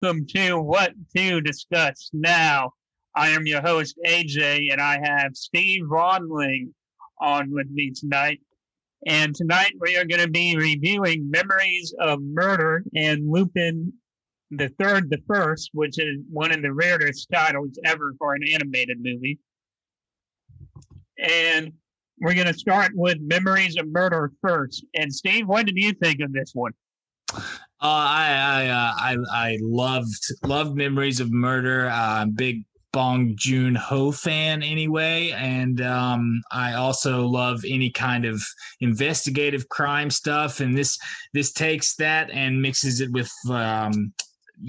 welcome to What to Discuss Now. I am your host, AJ, and I have Steve Rodling on with me tonight. And tonight we are going to be reviewing Memories of Murder and Lupin the Third, the First, which is one of the rarest titles ever for an animated movie. And we're going to start with Memories of Murder first. And Steve, what did you think of this one? Uh, I I, uh, I I loved loved Memories of Murder. Uh, big Bong Joon Ho fan anyway, and um, I also love any kind of investigative crime stuff. And this this takes that and mixes it with um,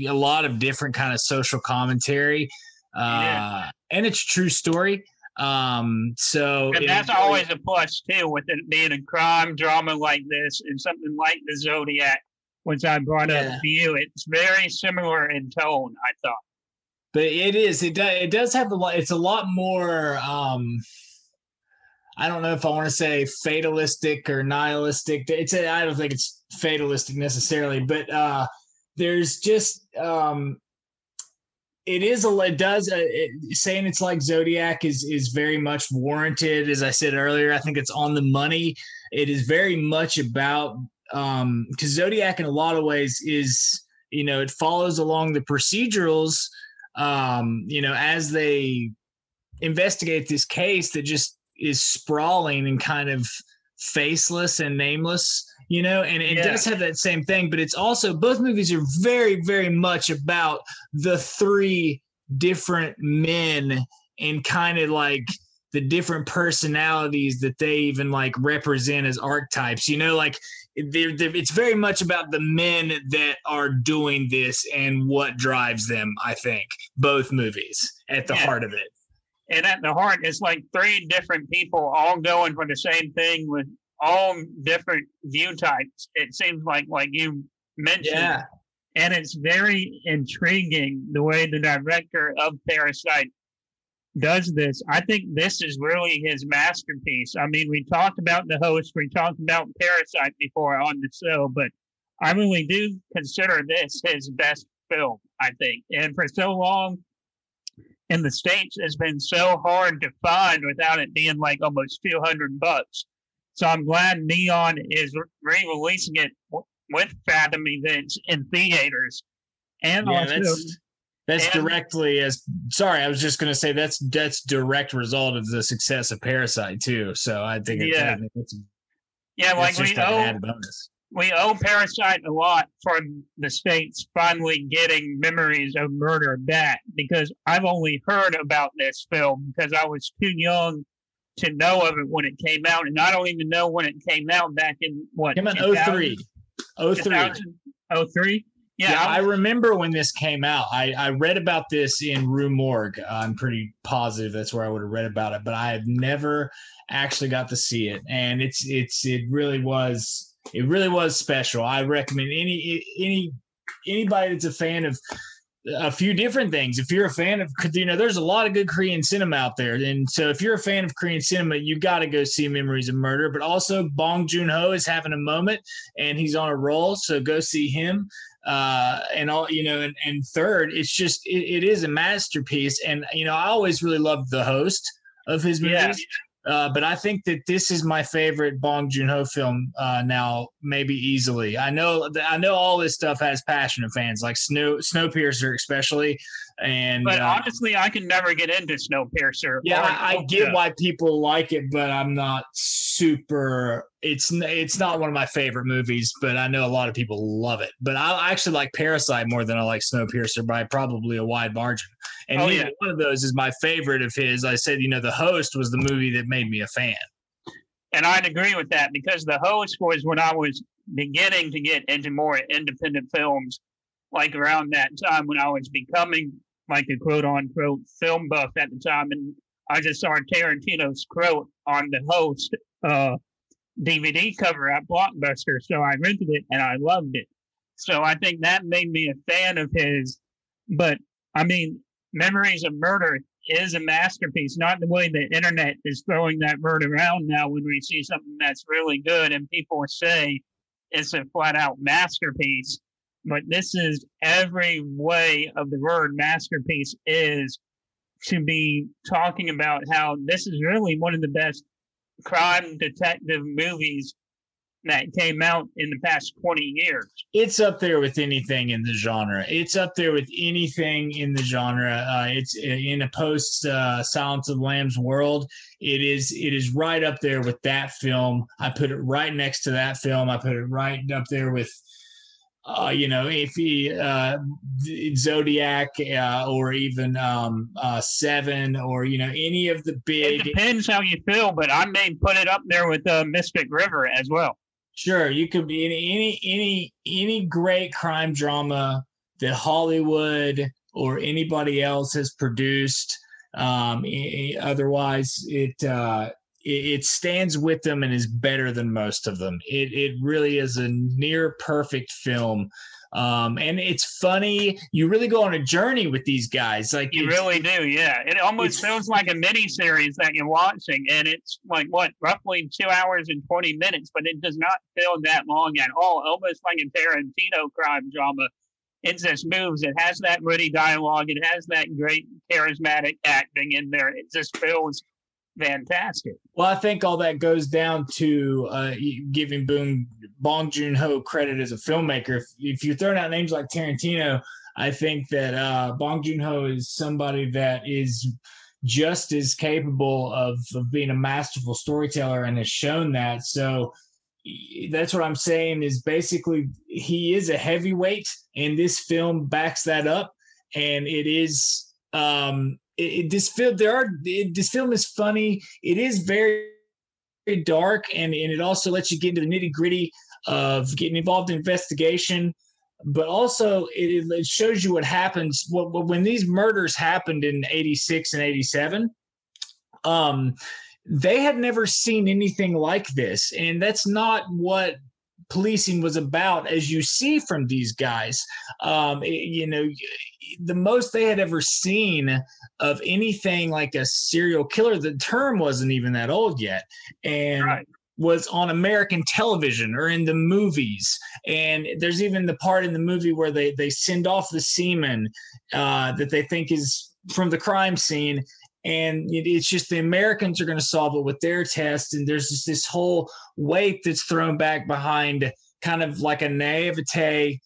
a lot of different kind of social commentary, uh, yeah. and it's true story. Um, so and that's always a plus too, with it being a crime drama like this and something like the Zodiac, which I brought yeah. up to you. It's very similar in tone, I thought. But it is. It does. It does have a lot. It's a lot more. Um, I don't know if I want to say fatalistic or nihilistic. It's. A, I don't think it's fatalistic necessarily, but uh, there's just um, it is a it does uh, it, saying it's like zodiac is is very much warranted as i said earlier i think it's on the money it is very much about um because zodiac in a lot of ways is you know it follows along the procedurals um you know as they investigate this case that just is sprawling and kind of faceless and nameless you know and it yeah. does have that same thing but it's also both movies are very very much about the three different men and kind of like the different personalities that they even like represent as archetypes you know like they're, they're, it's very much about the men that are doing this and what drives them i think both movies at the yeah. heart of it and at the heart it's like three different people all going for the same thing with all different view types. It seems like like you mentioned. Yeah. And it's very intriguing the way the director of Parasite does this. I think this is really his masterpiece. I mean, we talked about the host, we talked about Parasite before on the show, but I really do consider this his best film, I think. And for so long in the States, it's been so hard to find without it being like almost 200 bucks. So I'm glad Neon is re-releasing it with Fathom events in theaters, and yeah, also that's, that's and, directly as sorry, I was just going to say that's that's direct result of the success of Parasite too. So I think yeah, it's, yeah, like we owe we owe Parasite a lot for the states finally getting memories of murder back because I've only heard about this film because I was too young to know of it when it came out, and I don't even know when it came out back in what came out 03. 03. 03? Yeah, yeah I remember when this came out. I, I read about this in Rue Morgue. Uh, I'm pretty positive that's where I would have read about it, but I have never actually got to see it, and it's it's it really was it really was special. I recommend any any anybody that's a fan of a few different things. If you're a fan of, you know, there's a lot of good Korean cinema out there, and so if you're a fan of Korean cinema, you got to go see Memories of Murder. But also, Bong Joon Ho is having a moment, and he's on a roll, so go see him. Uh, and all you know, and, and third, it's just it, it is a masterpiece, and you know, I always really loved the host of his movies. Yeah. Uh, but I think that this is my favorite Bong Joon Ho film uh, now, maybe easily. I know I know all this stuff has passionate fans, like Snow Snowpiercer especially. And but uh, honestly, I can never get into Snowpiercer. Yeah, I, I get why people like it, but I'm not super. It's it's not one of my favorite movies, but I know a lot of people love it. But I actually like Parasite more than I like Snowpiercer by probably a wide margin. And oh, yeah. one of those is my favorite of his. I said, you know, The Host was the movie that made me a fan. And I'd agree with that because The Host was when I was beginning to get into more independent films, like around that time when I was becoming like a quote unquote film buff at the time. And I just saw Tarantino's quote on the host uh, DVD cover at Blockbuster. So I rented it and I loved it. So I think that made me a fan of his. But I mean, Memories of Murder is a masterpiece, not the way the internet is throwing that word around now when we see something that's really good and people say it's a flat out masterpiece but this is every way of the word masterpiece is to be talking about how this is really one of the best crime detective movies that came out in the past 20 years. It's up there with anything in the genre. It's up there with anything in the genre. Uh, it's uh, in a post uh, Silence of the Lambs world. It is it is right up there with that film. I put it right next to that film. I put it right up there with uh, you know, if he uh, Zodiac uh, or even um, uh, Seven or you know any of the big. It depends how you feel, but I may put it up there with uh, Mystic River as well. Sure, you could be in any any any great crime drama that Hollywood or anybody else has produced. Um, otherwise, it uh, it, stands with them and is better than most of them. It it really is a near perfect film. Um, and it's funny. You really go on a journey with these guys. Like you really do, yeah. It almost feels like a mini series that you're watching, and it's like what roughly two hours and twenty minutes, but it does not feel that long at all. Almost like a Tarantino crime drama. It just moves. It has that witty dialogue. It has that great charismatic acting in there. It just feels fantastic. Well, I think all that goes down to uh, giving Boom Bong Joon Ho credit as a filmmaker. If, if you're throwing out names like Tarantino, I think that uh, Bong Joon Ho is somebody that is just as capable of, of being a masterful storyteller and has shown that. So that's what I'm saying is basically he is a heavyweight, and this film backs that up. And it is um, it, this film there are it, this film is funny. It is very, very dark, and and it also lets you get into the nitty gritty of getting involved in investigation. But also, it, it shows you what happens what, when these murders happened in '86 and '87. Um, they had never seen anything like this, and that's not what policing was about, as you see from these guys. Um, it, you know, the most they had ever seen of anything like a serial killer, the term wasn't even that old yet. And right. was on American television or in the movies. And there's even the part in the movie where they, they send off the semen uh, that they think is from the crime scene and it's just the Americans are going to solve it with their test. And there's just this whole weight that's thrown back behind kind of like a naivete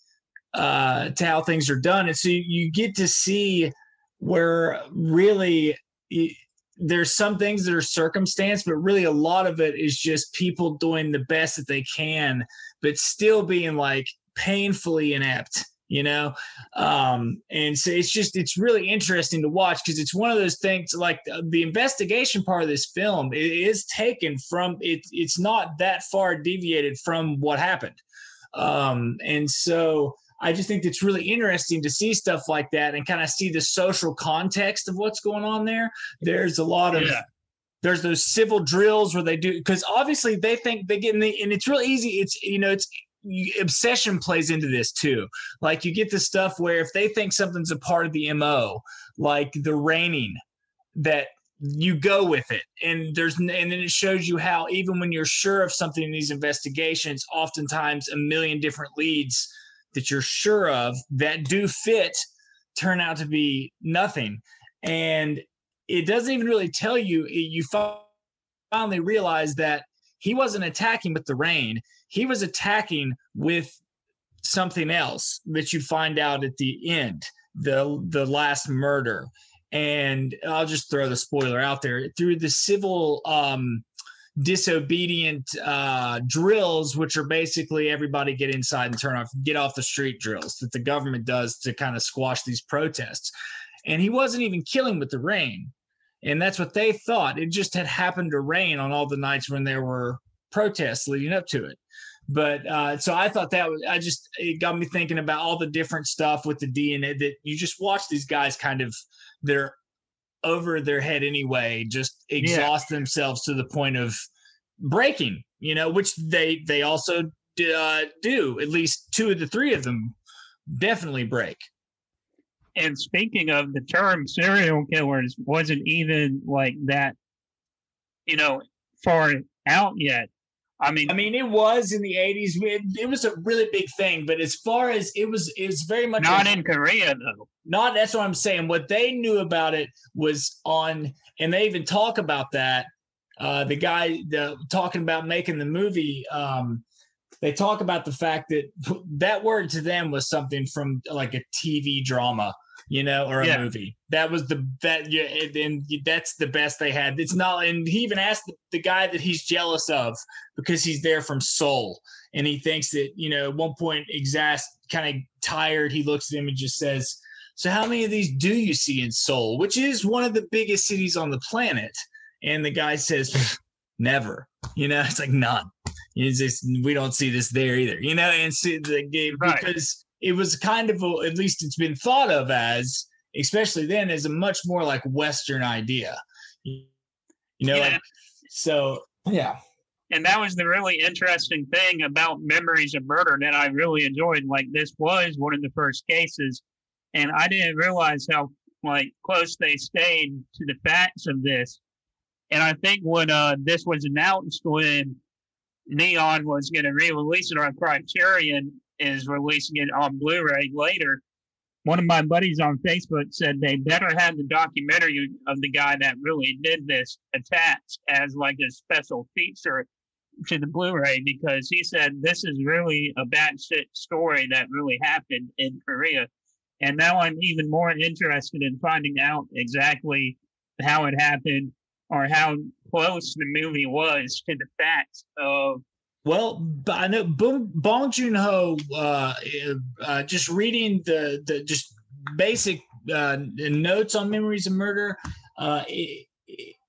uh, to how things are done. And so you, get to see where really there's some things that are circumstance, but really a lot of it is just people doing the best that they can, but still being like painfully inept you know um and so it's just it's really interesting to watch because it's one of those things like uh, the investigation part of this film is taken from it it's not that far deviated from what happened um and so I just think it's really interesting to see stuff like that and kind of see the social context of what's going on there. There's a lot of yeah. there's those civil drills where they do because obviously they think they get in the and it's real easy. It's you know it's obsession plays into this too. Like you get the stuff where if they think something's a part of the mo, like the raining, that you go with it and there's and then it shows you how even when you're sure of something in these investigations oftentimes a million different leads that you're sure of that do fit turn out to be nothing. And it doesn't even really tell you, you finally realize that he wasn't attacking with the rain, he was attacking with something else that you find out at the end, the the last murder. And I'll just throw the spoiler out there through the civil um, disobedient uh, drills, which are basically everybody get inside and turn off, get off the street drills that the government does to kind of squash these protests. And he wasn't even killing with the rain. And that's what they thought. It just had happened to rain on all the nights when there were protests leading up to it. But uh, so I thought that was, I just, it got me thinking about all the different stuff with the DNA that you just watch these guys kind of, they're over their head anyway, just exhaust yeah. themselves to the point of breaking, you know, which they they also uh, do. At least two of the three of them definitely break. And speaking of the term serial killers, wasn't even like that, you know, far out yet. I mean, I mean, it was in the '80s. It, it was a really big thing, but as far as it was, it was very much not a, in Korea though. Not that's what I'm saying. What they knew about it was on, and they even talk about that. Uh, the guy the, talking about making the movie. Um, they talk about the fact that that word to them was something from like a TV drama you know, or a yeah. movie. That was the that yeah, and that's the best they had. It's not, and he even asked the, guy that he's jealous of because he's there from Seoul, and he thinks that you know, at one point, exast kind of tired, he looks at him and just says, "So how many of these do you see in Seoul, which is one of the biggest cities on the planet?" And the guy says, "Never." You know, it's like none. It's just we don't see this there either. You know, and see the game right. because it was kind of a, at least it's been thought of as especially then as a much more like western idea. You know yeah. like, so yeah. And that was the really interesting thing about memories of murder that i really enjoyed. Like this was one of the first cases and i didn't realize how like close they stayed to the facts of this. And i think when uh this was announced when neon was going to re-release it on criterion is releasing it on Blu-ray later. One of my buddies on Facebook said they better have the documentary of the guy that really did this attached as like a special feature to the Blu-ray because he said this is really a bad shit story that really happened in Korea. And now I'm even more interested in finding out exactly how it happened or how close the movie was to the facts of well, I know Bong Joon Ho. Uh, uh, just reading the the just basic uh, notes on Memories of Murder, uh, it,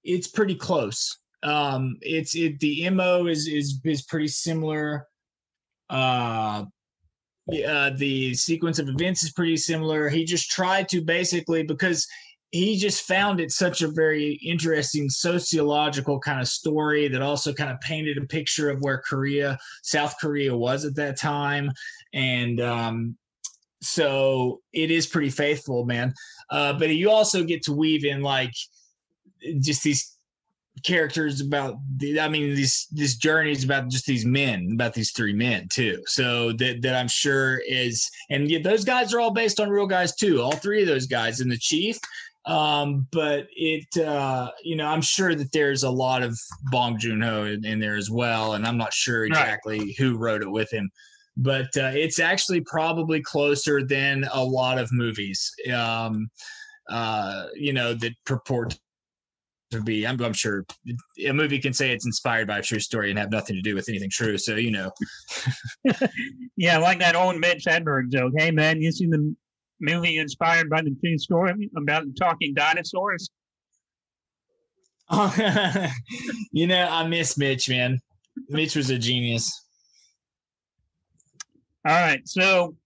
it's pretty close. Um, it's it the mo is is is pretty similar. Uh, uh, the sequence of events is pretty similar. He just tried to basically because he just found it such a very interesting sociological kind of story that also kind of painted a picture of where Korea, South Korea was at that time. And um, so it is pretty faithful, man. Uh, but you also get to weave in like just these characters about the, I mean these this journey is about just these men, about these three men too. So that that I'm sure is and yeah, those guys are all based on real guys too. All three of those guys and the chief um, but it, uh, you know, I'm sure that there's a lot of Bong Joon Ho in, in, there as well, and I'm not sure exactly right. who wrote it with him. But uh, it's actually probably closer than a lot of movies, um, uh, you know, that purport to be. I'm, I'm sure a movie can say it's inspired by a true story and have nothing to do with anything true. So you know. yeah, like that old Mitch Hedberg joke. Hey man, you seen the movie inspired by the true story about talking dinosaurs? you know, I miss Mitch, man. Mitch was a genius. All right. So,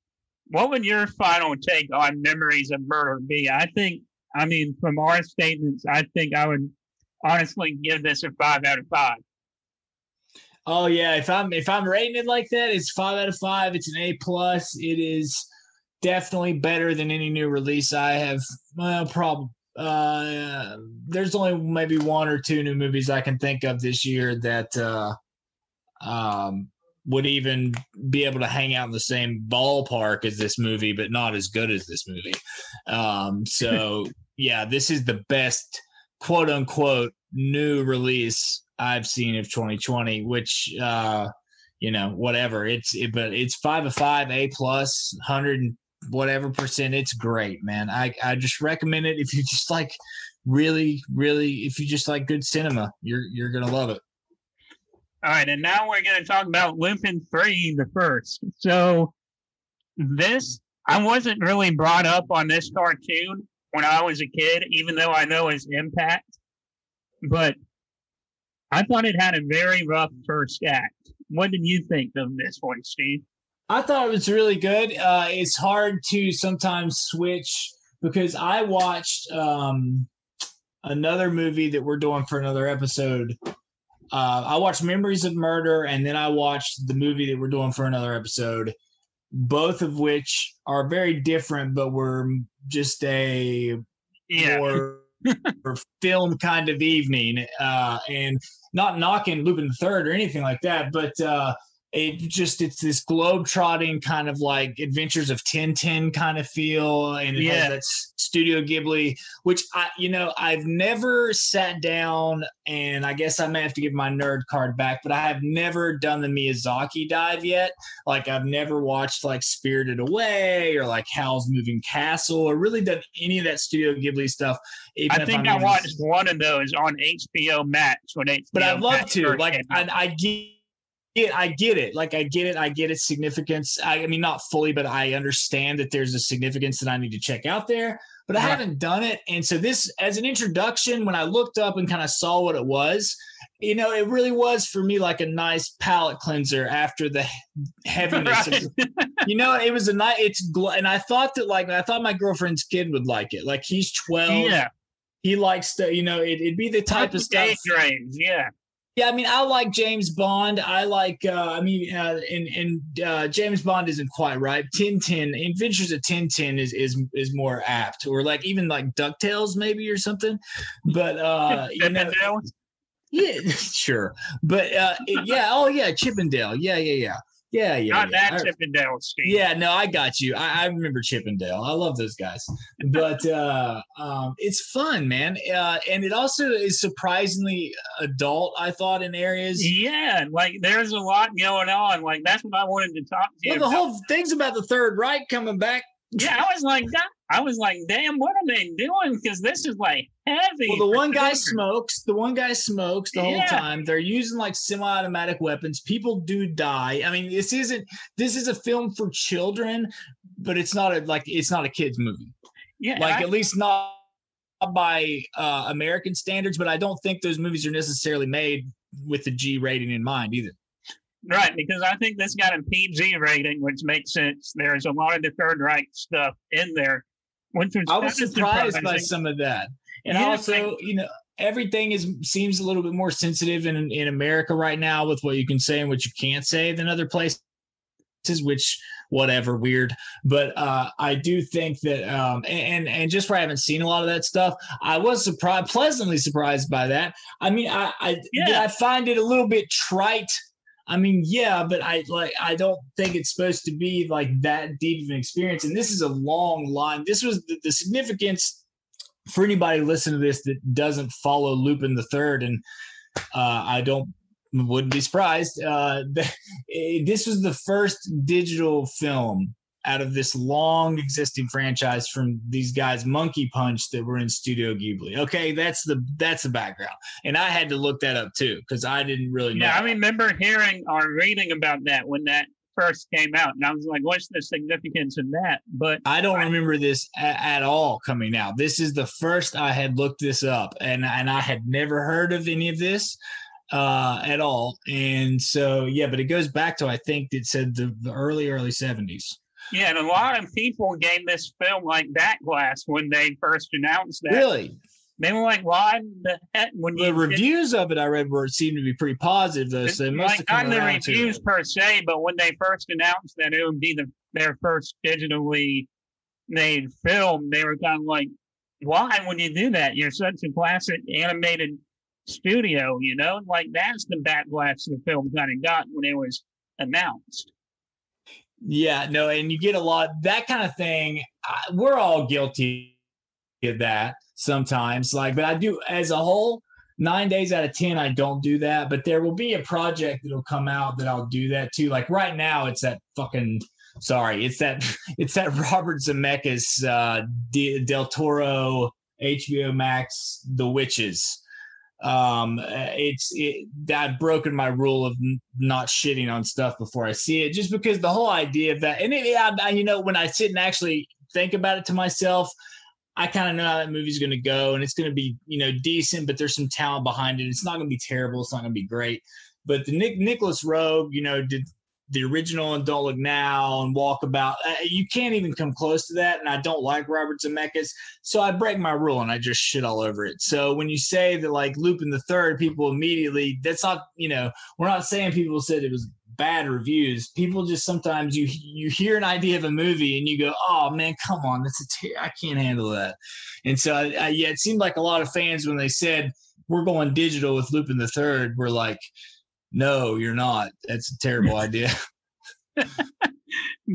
what would your final take on Memories of Murder be? I think, I mean, from our statements, I think I would honestly give this a five out of five. Oh yeah, if I'm if I'm rating it like that, it's five out of five. It's an A plus. It is definitely better than any new release I have. Well, probably. Uh, there's only maybe one or two new movies I can think of this year that uh, um, would even be able to hang out in the same ballpark as this movie, but not as good as this movie. Um, so yeah, this is the best quote unquote new release I've seen of 2020, which uh, you know, whatever. It's it, but it's five of five, A plus, hundred whatever percent. It's great, man. I, I just recommend it if you just like really, really, if you just like good cinema, you're you're gonna love it. All right, and now we're gonna talk about Lupin Three, the first. So this I wasn't really brought up on this cartoon when I was a kid, even though I know its impact. But I thought it had a very rough first act. What did you think of this one, Steve? I thought it was really good. Uh, it's hard to sometimes switch because I watched um, another movie that we're doing for another episode. Uh, I watched Memories of Murder, and then I watched the movie that we're doing for another episode. Both of which are very different, but were just a yeah. more or film kind of evening, uh, and not knocking Lupin the Third or anything like that, but uh, it just it's this globe trotting kind of like adventures of Tintin kind of feel and yeah. has that studio ghibli which i you know i've never sat down and i guess i may have to give my nerd card back but i have never done the miyazaki dive yet like i've never watched like spirited away or like howl's moving castle or really done any of that studio ghibli stuff i think i watched one of those on hbo max when HBO but i'd love to like I, I get it, I get it. Like I get it. I get its significance. I, I, mean, not fully, but I understand that there's a significance that I need to check out there. But I haven't done it, and so this, as an introduction, when I looked up and kind of saw what it was, you know, it really was for me like a nice palate cleanser after the heaviness. Right. Of, you know, it was a night. It's and I thought that like I thought my girlfriend's kid would like it. Like he's twelve. Yeah. He likes to, you know, it, would be the type of stuff. Drains, yeah. Yeah, I mean, I like James Bond. I like, uh, I mean, uh, and and uh, James Bond isn't quite right. Tintin, Adventures of Tintin is is is more apt, or like even like Ducktales maybe or something. But uh, you know, yeah, sure. But uh, yeah, oh yeah, Chippendale. Yeah, yeah, yeah. Yeah, yeah. Not yeah. that Chippendale, Steve. Yeah, no, I got you. I, I, remember Chippendale. I love those guys. But uh, um, it's fun, man. Uh, and it also is surprisingly adult, I thought, in areas. Yeah, like there's a lot going on. Like that's what I wanted to talk to you. Well, the about. whole thing's about the Third Reich coming back. Yeah, I was like, I was like, damn, what are they doing? Because this is like heavy. Well, the one guy smokes. The one guy smokes the yeah. whole time. They're using like semi-automatic weapons. People do die. I mean, this isn't. This is a film for children, but it's not a like. It's not a kids movie. Yeah, like I, at least not by uh, American standards. But I don't think those movies are necessarily made with the G rating in mind either. Right, because I think this got a PG rating, which makes sense. There's a lot of the Third Reich stuff in there which was I was surprised by some of that, and yeah, also you know everything is seems a little bit more sensitive in in America right now with what you can say and what you can't say than other places, which whatever weird. But uh i do think that um and and just where i haven't seen a lot of that stuff i was surprised pleasantly surprised by that. I mean i i, yeah. I find it a little bit trite I mean, yeah, but I like I don't think it's supposed to be like that deep of an experience. And this is a long line. This was the, the significance for anybody listening to this that doesn't follow Lupin the Third, and uh, I don't wouldn't be surprised. Uh, this was the first digital film out of this long existing franchise from these guys monkey punch that were in studio ghibli. Okay that's the that's the background. And i had to look that up too because i didn't really know. Yeah i remember hearing or reading about that when that first came out and i was like what's the significance of that? But i don't remember this at, at all coming out. This is the first i had looked this up and and i had never heard of any of this uh, at all. And so, yeah, but it goes back to, I think it said the, the early, early 70s. Yeah, and a lot of people gave this film like glass when they first announced that. Really? They were like, "Why the heck?" When the reviews of it, I read were it seemed to be pretty positive, though. So like not the reviews per se, but when they first announced that it would be the, their first digitally made film, they were kind of like, "Why would you do that? You're such a classic animated studio, you know." Like that's the backlash the film kind of got when it was announced. Yeah, no, and you get a lot that kind of thing. I, we're all guilty of that sometimes. Like, but I do as a whole. Nine days out of ten, I don't do that. But there will be a project that'll come out that I'll do that too. Like right now, it's that fucking sorry, it's that it's that Robert Zemeckis uh, Del Toro HBO Max The Witches um it's it broken my rule of n- not shitting on stuff before i see it just because the whole idea of that and it, I, I, you know when i sit and actually think about it to myself i kind of know how that movie's going to go and it's going to be you know decent but there's some talent behind it. It's not going to be terrible it's not going to be great but the Nick Nicolas Roeg, you know, did the original and Don't Look Now and Walkabout. Uh, you can't even come close to that. And I don't like Robert Zemeckis. So I break my rule and I just shit all over it. So when you say that like Lupin the Third, people immediately, that's not, you know, we're not saying people said it was bad reviews. People just sometimes you you hear an idea of a movie and you go, "Oh man, come on, that's a I can't handle that." And so, I, I, yeah, it seemed like a lot of fans when they said we're going digital with Lupin the Third, were like, "No, you're not. That's a terrible idea."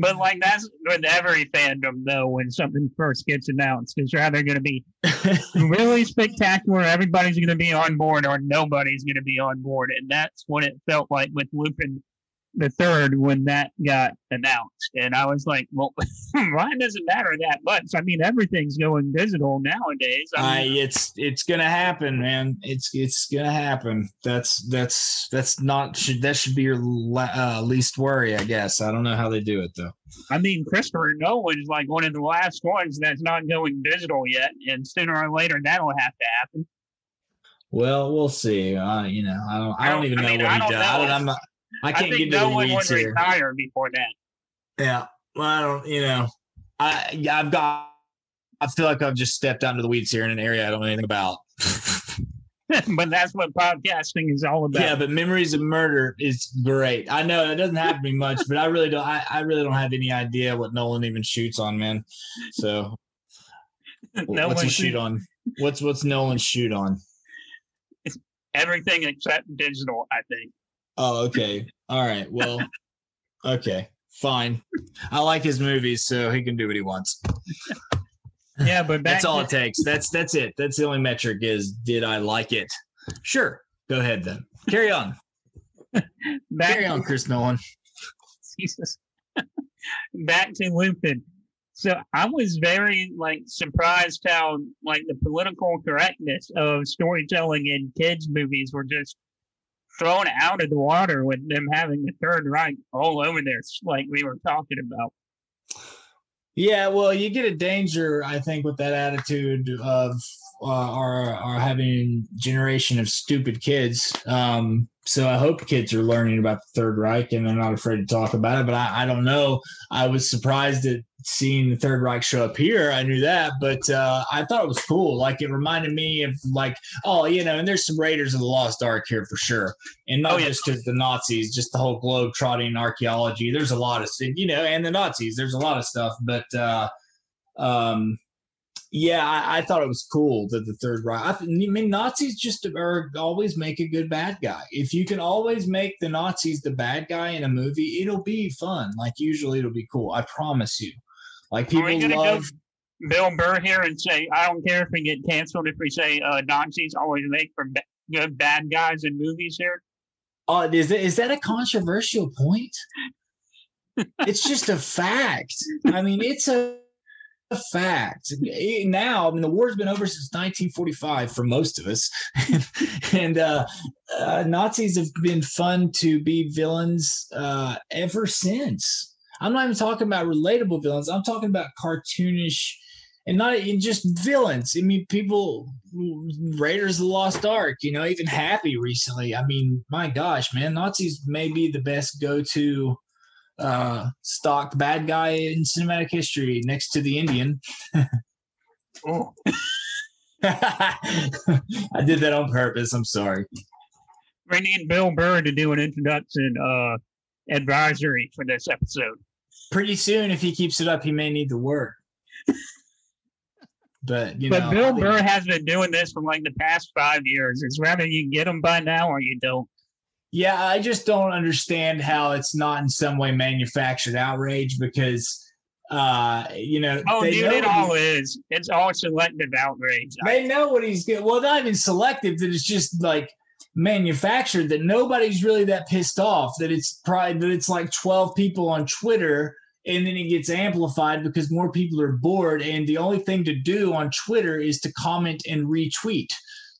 but like that's with every fandom though when something first gets announced it's either going to be really spectacular everybody's going to be on board or nobody's going to be on board and that's what it felt like with lupin the third when that got announced, and I was like, "Well, why doesn't matter that much? I mean, everything's going digital nowadays." I mean, uh, it's it's gonna happen, man. It's it's gonna happen. That's that's that's not should that should be your uh, least worry, I guess. I don't know how they do it though. I mean, Christopher Nolan's like one of the last ones that's not going digital yet, and sooner or later that'll have to happen. Well, we'll see. Uh, you know, I don't. I don't, even know mean, what he does. Know. I don't, I'm not. I can't I get no one would here. retire before that. Yeah. Well, I don't. You know, I I've got. I feel like I've just stepped onto the weeds here in an area I don't know anything about. but that's what podcasting is all about. Yeah, but memories of murder is great. I know it doesn't happen to me much, but I really don't. I, I really don't have any idea what Nolan even shoots on, man. So, no what's he shoot on? What's what's Nolan shoot on? It's everything except digital. I think. Oh, okay. All right. Well, okay. Fine. I like his movies, so he can do what he wants. yeah, but that's all it takes. That's that's it. That's the only metric is did I like it? Sure. Go ahead then. Carry on. Carry on, Chris Nolan. Jesus. Back to Lupin. So I was very like surprised how like the political correctness of storytelling in kids movies were just thrown out of the water with them having the Third Reich all over there, like we were talking about. Yeah, well, you get a danger, I think, with that attitude of uh, our our having generation of stupid kids. Um, so I hope kids are learning about the Third Reich and they're not afraid to talk about it. But I, I don't know. I was surprised at seeing the Third Reich show up here. I knew that, but uh, I thought it was cool. Like it reminded me of like, oh, you know, and there's some Raiders of the Lost Ark here for sure, and not oh, yeah. just because the Nazis, just the whole globe trotting archaeology. There's a lot of you know, and the Nazis. There's a lot of stuff, but. Uh, um, yeah, I, I, thought it was cool that the Third Reich. I, th- I, mean, Nazis just are always make a good bad guy. If you can always make the Nazis the bad guy in a movie, it'll be fun. Like usually, it'll be cool. I promise you. Like people love. Bill Burr here and say, I don't care if we get canceled if we say uh, Nazis always make for ba- good bad guys in movies here. Uh, is, that, is that a controversial point? it's just a fact. I mean, it's a fact. Now, I mean, the war's been over since 1945 for most of us, and uh, uh, Nazis have been fun to be villains uh, ever since. I'm not even talking about relatable villains. I'm talking about cartoonish, and not even just villains. I mean, people, Raiders of the Lost Ark. You know, even Happy recently. I mean, my gosh, man, Nazis may be the best go-to uh, stocked bad guy in cinematic history next to the Indian. oh. I did that on purpose. I'm sorry. We need Bill Burr to do an introduction uh, advisory for this episode. Pretty soon, if he keeps it up, he may need the word. But you but know, Bill Burr has been doing this for like the past five years. It's whether you get him by now or you don't. Yeah, I just don't understand how it's not in some way manufactured outrage because uh you know oh dude it all is. It's all selective outrage. They know what he's getting well not even selective that it's just like manufactured that nobody's really that pissed off that it's probably that it's like 12 people on twitter and then it gets amplified because more people are bored and the only thing to do on twitter is to comment and retweet.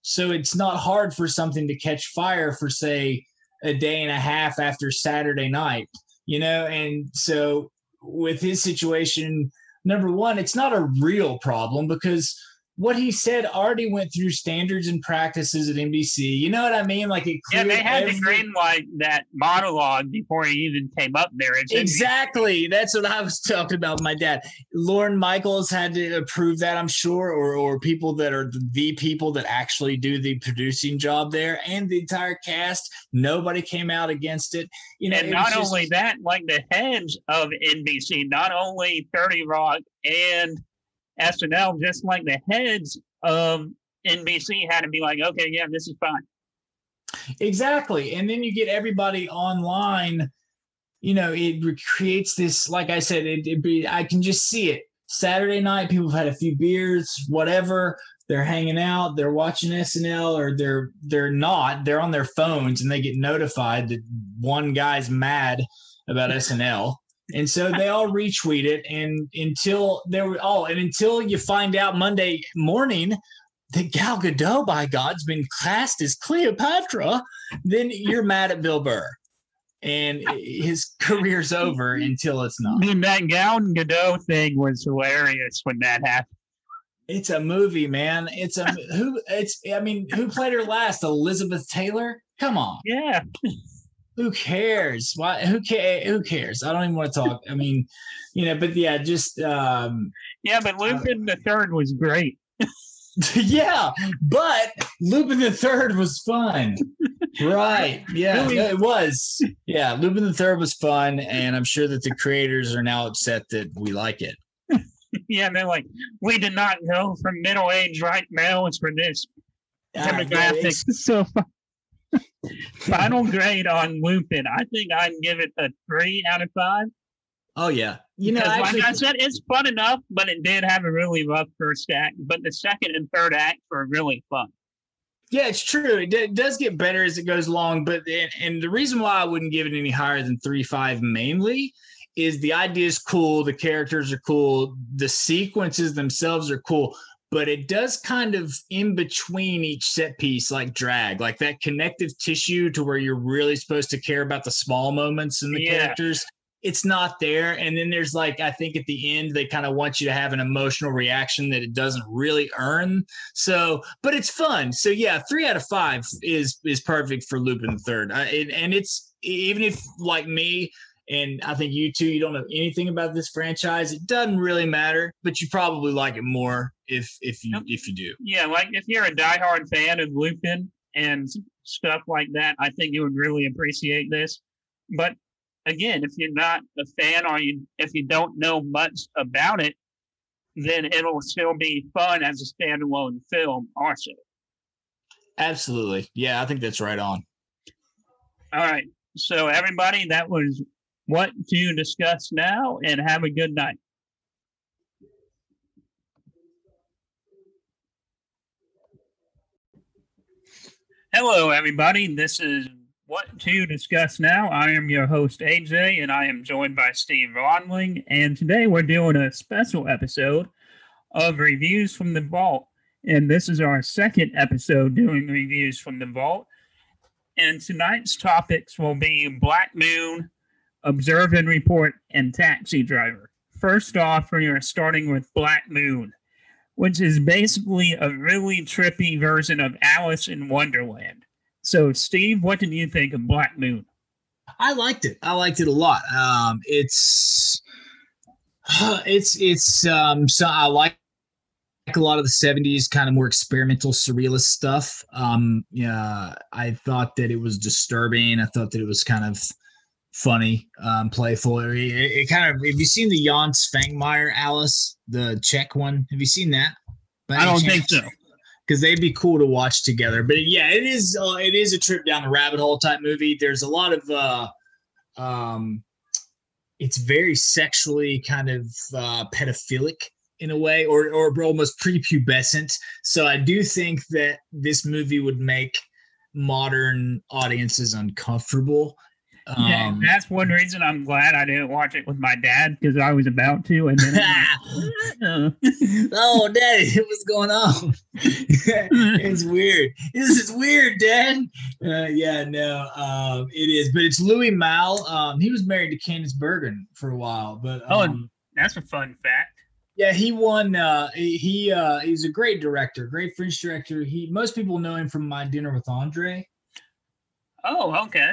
So it's not hard for something to catch fire for say a day and a half after Saturday night, you know? And so with his situation, number one, it's not a real problem because what he said already went through standards and practices at NBC. You know what I mean? Like it. Yeah, they had every... to green light that monologue before he even came up there. It's exactly. That's what I was talking about. my dad, Lorne Michaels, had to approve that. I'm sure, or or people that are the people that actually do the producing job there, and the entire cast. Nobody came out against it. You know, and not just... only that, like the heads of NBC, not only Thirty Rock and SNL, just like the heads of NBC had to be like, okay, yeah, this is fine. Exactly. And then you get everybody online. You know, it creates this, like I said, it, it be, I can just see it. Saturday night, people have had a few beers, whatever. They're hanging out, they're watching SNL, or they're they're not. They're on their phones, and they get notified that one guy's mad about SNL and so they all retweet it. And until there were oh, and until you find out Monday morning that Gal Gadot, by God's been cast as Cleopatra, then you're mad at Bill Burr. And his career's over until it's not. I mean, that Gal Gadot thing was hilarious when that happened. It's a movie, man. It's a who. It's I mean, who played her last? Elizabeth Taylor. Come on. Yeah who cares? Why? Who care? Who cares? I don't even want to talk. I mean, you know, but yeah, just um, yeah. But Lupin uh, the Third was great. yeah, but Lupin the Third was fun. right? Yeah, it was. Yeah, Lupin the Third was fun, and I'm sure that the creators are now upset that we like it. yeah, they're like, we did not go from middle age right males for this demographic. Uh, so Final grade on Lupin. I think I can give it a three out of five. Oh yeah, you know, actually, like I said, it's fun enough, but it did have a really rough first act. But the second and third act were really fun. Yeah, it's true. It, d- it does get better as it goes along, but and, and the reason why I wouldn't give it any higher than three five mainly is the idea is cool, the characters are cool, the sequences themselves are cool, but it does kind of in between each set piece like drag like that connective tissue to where you're really supposed to care about the small moments in the yeah. characters it's not there. And then there's like i think at the end they kind of want you to have an emotional reaction that it doesn't really earn. So but it's fun. So yeah three out of five is is perfect for lupin the third. It, and it's even if like me and I think you too, you don't know anything about this franchise. It doesn't really matter, but you probably like it more if if you if you do. Yeah, like if you're a diehard fan of Lupin and stuff like that, I think you would really appreciate this. But again, if you're not a fan or you if you don't know much about it, then it'll still be fun as a standalone film also. Absolutely. Yeah, I think that's right on. All right. So everybody, that was what to discuss now, and have a good night. Hello, everybody. This is What to Discuss Now. I am your host, AJ, and I am joined by Steve Ronling. And today we're doing a special episode of Reviews from the Vault. And this is our second episode doing reviews from the Vault. And tonight's topics will be Black Moon, Observe and Report, and Taxi Driver. First off, we are starting with Black Moon, which is basically a really trippy version of Alice in Wonderland. So, Steve, what did you think of Black Moon? I liked it. I liked it a lot. Um, it's it's it's um, so I like a lot of the 70s kind of more experimental surrealist stuff um yeah i thought that it was disturbing i thought that it was kind of funny, um, playful. It, it, kind of. Have you seen the Jan Svankmajer Alice, the Czech one? Have you seen that? I don't think so. Because they'd be cool to watch together. But yeah, it is. Uh, it is a trip down the rabbit hole type movie. There's a lot of. Uh, um, it's very sexually kind of uh, pedophilic in a way, or or almost prepubescent. So I do think that this movie would make modern audiences uncomfortable um, yeah, that's one reason I'm glad I didn't watch it with my dad because I was about to, and then oh, daddy, what's going on? it's weird. This is weird, Dad. Uh, yeah, no, um, it is, but it's Louis Malle. Um, he was married to Candice Bergen for a while, but oh, um, oh, that's a fun fact. Yeah, he won. Uh, he uh, he's a great director, great French director. He most people know him from My Dinner with Andre. Oh, okay.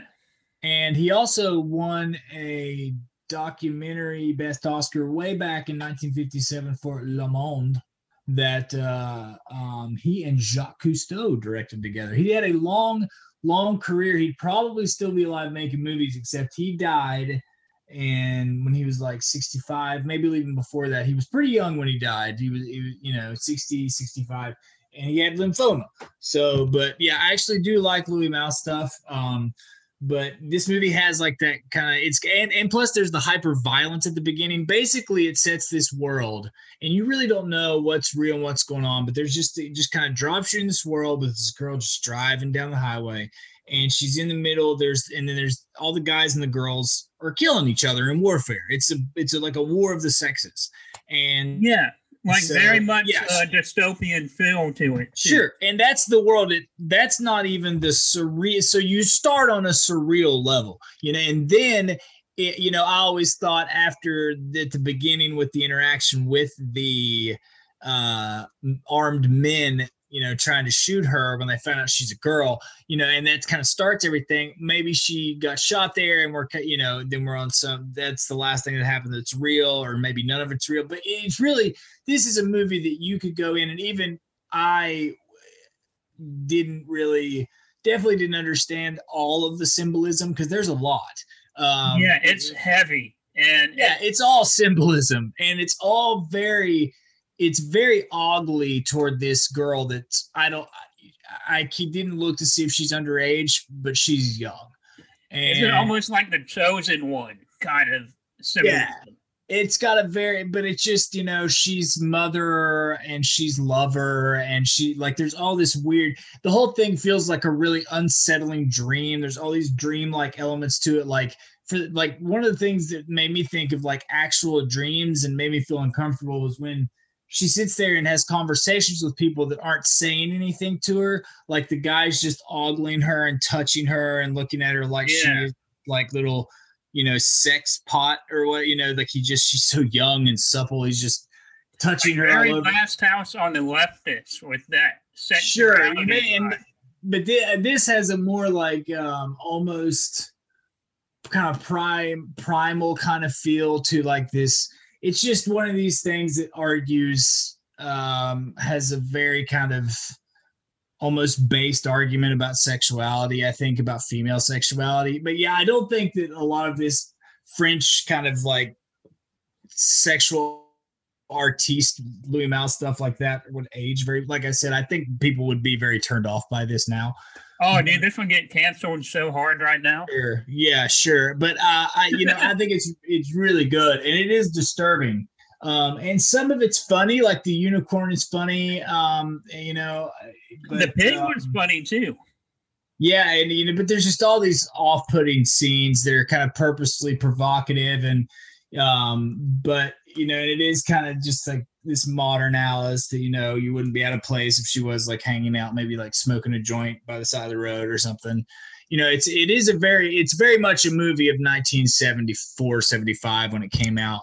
And he also won a documentary Best Oscar way back in 1957 for Le Monde that uh, um, he and Jacques Cousteau directed together. He had a long, long career. He'd probably still be alive making movies, except he died. And when he was like 65, maybe even before that, he was pretty young when he died. He was, he was you know, 60, 65, and he had lymphoma. So, but yeah, I actually do like Louis Malle stuff. Um, but this movie has like that kind of it's and, and plus there's the hyper violence at the beginning. Basically it sets this world and you really don't know what's real and what's going on but there's just it just kind of drops you in this world with this girl just driving down the highway and she's in the middle there's and then there's all the guys and the girls are killing each other in warfare. It's a it's a, like a war of the sexes and yeah like so, very much yes. a dystopian feel to it. Too. Sure, and that's the world. It that's not even the surreal. So you start on a surreal level, you know, and then it, you know I always thought after the, the beginning with the interaction with the uh armed men you know, trying to shoot her when they found out she's a girl, you know, and that kind of starts everything. Maybe she got shot there and we're, you know, then we're on some, that's the last thing that happened that's real, or maybe none of it's real. But it's really, this is a movie that you could go in and even I didn't really, definitely didn't understand all of the symbolism because there's a lot. Um, yeah, it's heavy. And yeah, it's all symbolism and it's all very, it's very ugly toward this girl that I don't I, I didn't look to see if she's underage, but she's young. And Is it almost like the chosen one kind of? Yeah. It's got a very, but it's just, you know, she's mother and she's lover and she, like, there's all this weird, the whole thing feels like a really unsettling dream. There's all these dream like elements to it. Like, for like, one of the things that made me think of like actual dreams and made me feel uncomfortable was when she sits there and has conversations with people that aren't saying anything to her. Like the guy's just ogling her and touching her and looking at her like yeah. she's like little, you know, sex pot or what, you know, like he just, she's so young and supple. He's just touching like her. Very last house on the leftist with that. Sure. And, but this has a more like um, almost kind of prime, primal kind of feel to like this it's just one of these things that argues um, has a very kind of almost based argument about sexuality. I think about female sexuality, but yeah, I don't think that a lot of this French kind of like sexual artiste Louis Malle stuff like that would age very. Like I said, I think people would be very turned off by this now. Oh, dude, this one get canceled so hard right now? Sure. Yeah, sure. But uh, I, you know, I think it's it's really good, and it is disturbing. Um, and some of it's funny, like the unicorn is funny. Um, you know, but, the pig um, funny too. Yeah, and you know, but there's just all these off-putting scenes that are kind of purposely provocative, and um, but you know, it is kind of just like this modern Alice that you know you wouldn't be out of place if she was like hanging out, maybe like smoking a joint by the side of the road or something. You know, it's it is a very it's very much a movie of 1974, 75 when it came out.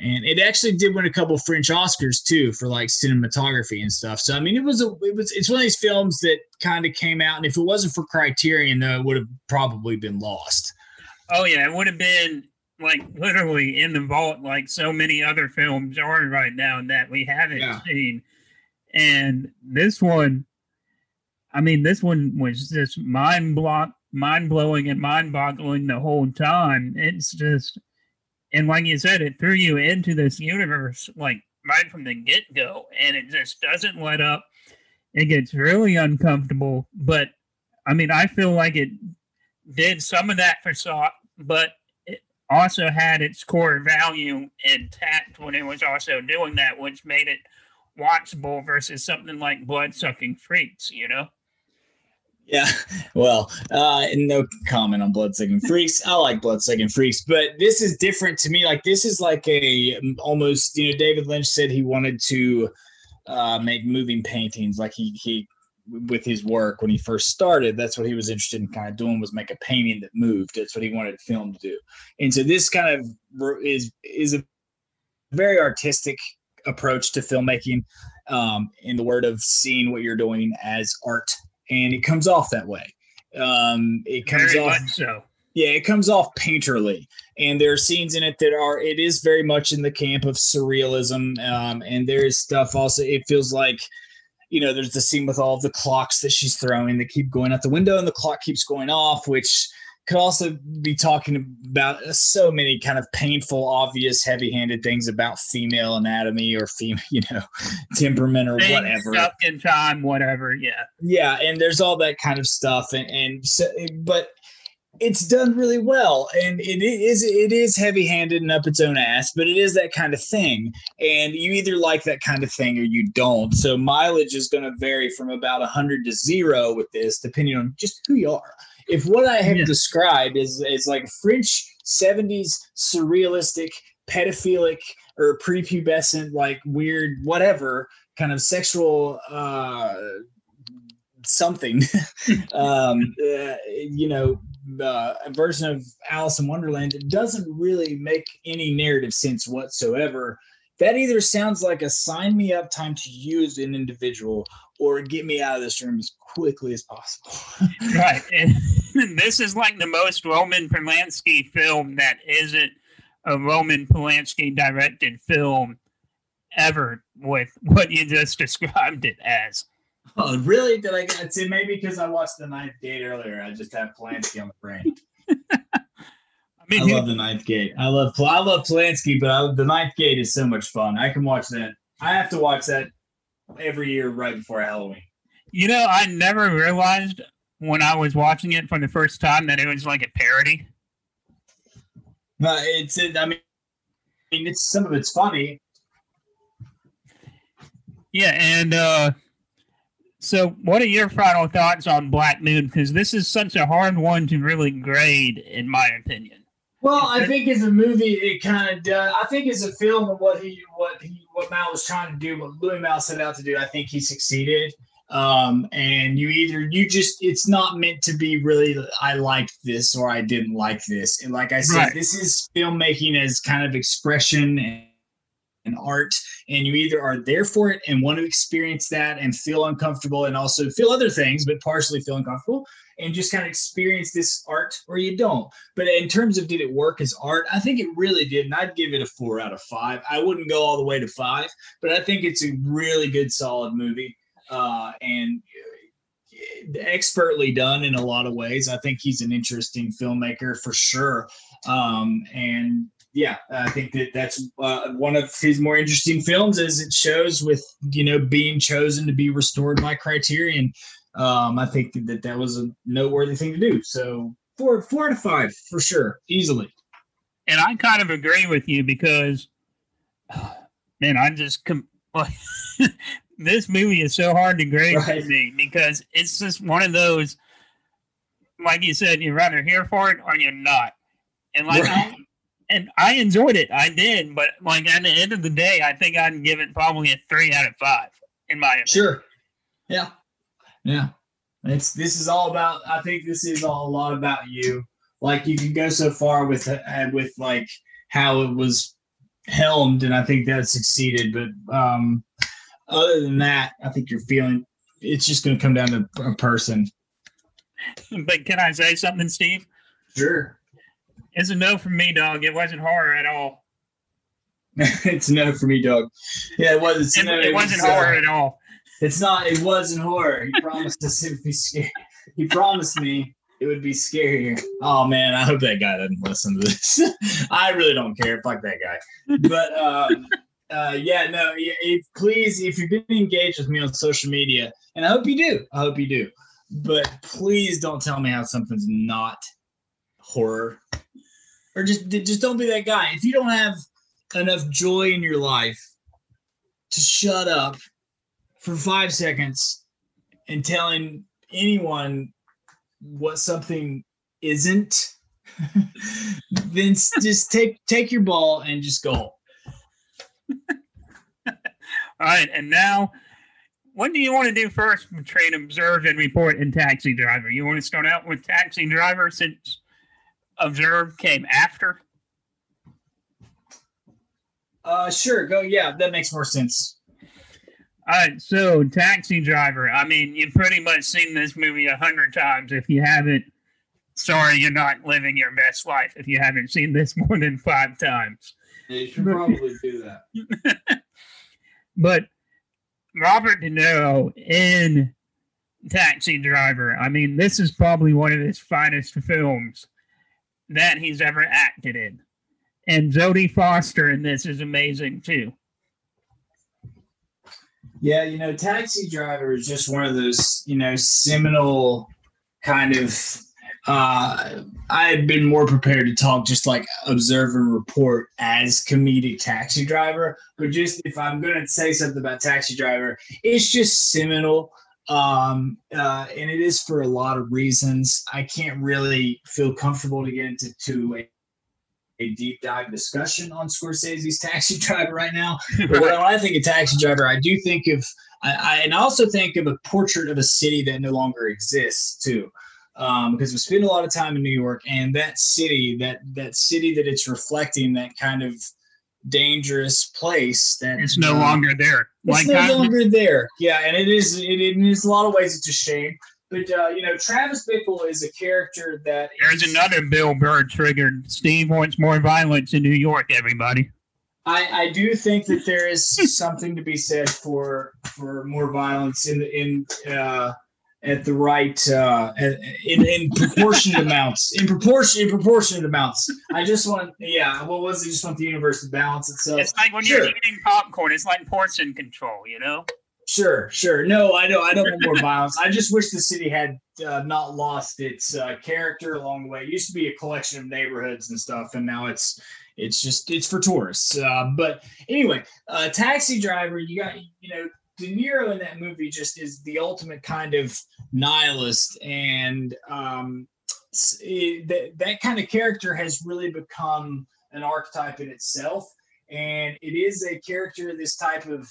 And it actually did win a couple French Oscars too for like cinematography and stuff. So I mean, it was a it was it's one of these films that kind of came out, and if it wasn't for Criterion, though, it would have probably been lost. Oh yeah, it would have been like literally in the vault like so many other films are right now that we haven't yeah. seen. And this one, I mean, this one was just mind block, mind blowing, and mind boggling the whole time. It's just, and like you said, it threw you into this universe like right from the get go, and it just doesn't let up. It gets really uncomfortable, but I mean, I feel like it did some of that for Saw, but also had its core value intact when it was also doing that, which made it watchable versus something like blood sucking freaks, you know? Yeah, well, uh, no comment on blood sucking freaks. I like blood sucking freaks, but this is different to me. Like this is like a almost, you know, David Lynch said he wanted to uh, make moving paintings. Like he he with his work when he first started that's what he was interested in kind of doing was make a painting that moved. That's what he wanted film to do. And so this kind of is is a very artistic approach to filmmaking um, in the word of seeing what you're doing as art. And it comes off that way. Um, it comes Very off so. Yeah it comes off painterly. And there are scenes in it that are it is very much in the camp of surrealism um, and there is stuff also it feels like you know there's the scene with all the clocks that she's throwing that keep going out the window and the clock keeps going off which could also be talking about so many kind of painful, obvious, heavy-handed things about female anatomy or female, you know, temperament or Things whatever. Stuck in time, whatever. Yeah. Yeah, and there's all that kind of stuff, and and so, but it's done really well and it is it is heavy-handed and up its own ass but it is that kind of thing and you either like that kind of thing or you don't so mileage is going to vary from about 100 to 0 with this depending on just who you are if what I have yeah. described is is like French '70s surrealistic, pedophilic, or prepubescent, like weird, whatever kind of sexual uh, something, um, uh, you know, uh, a version of Alice in Wonderland, it doesn't really make any narrative sense whatsoever. That either sounds like a sign me up time to use an individual or get me out of this room as quickly as possible. right. And this is like the most Roman Polanski film that isn't a Roman Polanski directed film ever with what you just described it as. Oh, really? Did I get it? Maybe because I watched The Ninth Gate earlier. I just have Polanski on the brain. I mean, I love The Ninth Gate. I love I love Polanski, but I, The Ninth Gate is so much fun. I can watch that. I have to watch that every year right before Halloween. You know, I never realized when I was watching it for the first time that it was like a parody. Uh, it's, it, I mean, it's some of it's funny. Yeah, and uh, so what are your final thoughts on Black Moon? Because this is such a hard one to really grade, in my opinion. Well, I think as a movie, it kind of does. I think as a film, of what he, what he, what Malle was trying to do, what Louis Malle set out to do, I think he succeeded. Um, and you either you just it's not meant to be really I liked this or I didn't like this. And like I said, right. this is filmmaking as kind of expression and, and art, and you either are there for it and want to experience that and feel uncomfortable and also feel other things, but partially feel uncomfortable and just kind of experience this art or you don't. But in terms of did it work as art, I think it really did. And I'd give it a four out of five. I wouldn't go all the way to five, but I think it's a really good, solid movie. Uh, and uh, expertly done in a lot of ways. I think he's an interesting filmmaker for sure. Um, and yeah, I think that that's uh, one of his more interesting films, as it shows with you know being chosen to be restored by Criterion um, I think that that was a noteworthy thing to do. So four, four to five for sure, easily. And I kind of agree with you because, man, I'm just com- this movie is so hard to grade right. for me because it's just one of those, like you said, you're either here for it or you're not. And like, right. And I enjoyed it, I did, but like at the end of the day, I think I'd give it probably a three out of five in my opinion. Sure. Yeah. Yeah. It's this is all about I think this is all a lot about you. Like you can go so far with uh, with like how it was helmed and I think that succeeded, but um other than that, I think you're feeling it's just going to come down to a person. But can I say something, Steve? Sure. It's a no for me, dog. It wasn't horror at all. it's a no for me, dog. Yeah, it was. It, no, it, it wasn't was, horror uh, at all. It's not. It wasn't horror. He promised us it would be scary. He promised me it would be scarier. Oh man, I hope that guy doesn't listen to this. I really don't care. Fuck that guy. But um, uh, yeah, no. If, please, if you're going to engage with me on social media, and I hope you do. I hope you do. But please don't tell me how something's not horror, or just just don't be that guy. If you don't have enough joy in your life to shut up for five seconds and telling anyone what something isn't, then just take take your ball and just go. All right, and now, what do you want to do first between observe and report and taxi driver? You want to start out with taxi driver since observe came after. Uh, sure. Go. Yeah, that makes more sense. All right. So, Taxi Driver. I mean, you've pretty much seen this movie a hundred times. If you haven't, sorry, you're not living your best life. If you haven't seen this more than five times. Yeah, you should probably do that. but Robert De Niro in Taxi Driver. I mean, this is probably one of his finest films that he's ever acted in. And Jodie Foster in this is amazing too. Yeah, you know, Taxi Driver is just one of those, you know, seminal kind of uh I had been more prepared to talk just like observe and report as comedic taxi driver, but just if I'm gonna say something about taxi driver, it's just seminal um, uh, and it is for a lot of reasons. I can't really feel comfortable to get into to a, a deep dive discussion on Scorsese's Taxi Driver right now. But when I think of Taxi Driver, I do think of, I, I, and I also think of a portrait of a city that no longer exists too. Um, because we spend a lot of time in New York, and that city, that that city that it's reflecting, that kind of dangerous place that it's no uh, longer there. It's like no longer there. Yeah, and it is. It, it in a lot of ways, it's a shame. But uh, you know, Travis Bickle is a character that. There's is, another Bill Burr triggered. Steve wants more violence in New York. Everybody. I, I do think that there is something to be said for for more violence in in uh, at the right uh, in in proportionate amounts. In proportion in proportionate amounts. I just want yeah. What was it? Just want the universe to balance itself. It's like when sure. you're eating popcorn. It's like portion control. You know. Sure, sure. No, I don't. I don't want more violence. I just wish the city had uh, not lost its uh, character along the way. It used to be a collection of neighborhoods and stuff, and now it's it's just it's for tourists. Uh, but anyway, uh, taxi driver, you got you know De Niro in that movie just is the ultimate kind of nihilist, and um, it, that that kind of character has really become an archetype in itself, and it is a character, this type of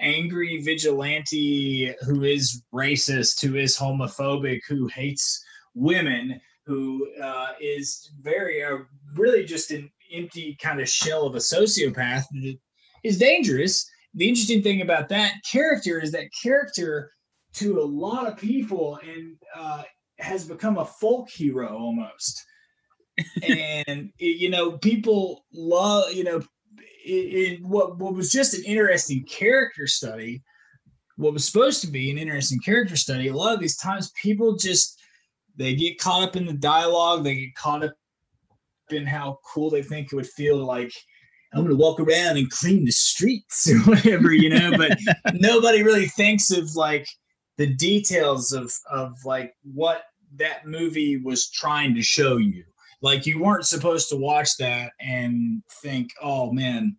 angry vigilante who is racist, who is homophobic, who hates women, who uh, is very uh, really just an empty kind of shell of a sociopath that is dangerous the interesting thing about that character is that character to a lot of people and uh, has become a folk hero almost. and you know, people love you know, it, it, what what was just an interesting character study. What was supposed to be an interesting character study. A lot of these times, people just they get caught up in the dialogue. They get caught up in how cool they think it would feel like I'm going to walk around and clean the streets or whatever, you know. But nobody really thinks of like the details of of like what that movie was trying to show you. Like you weren't supposed to watch that and think, "Oh man,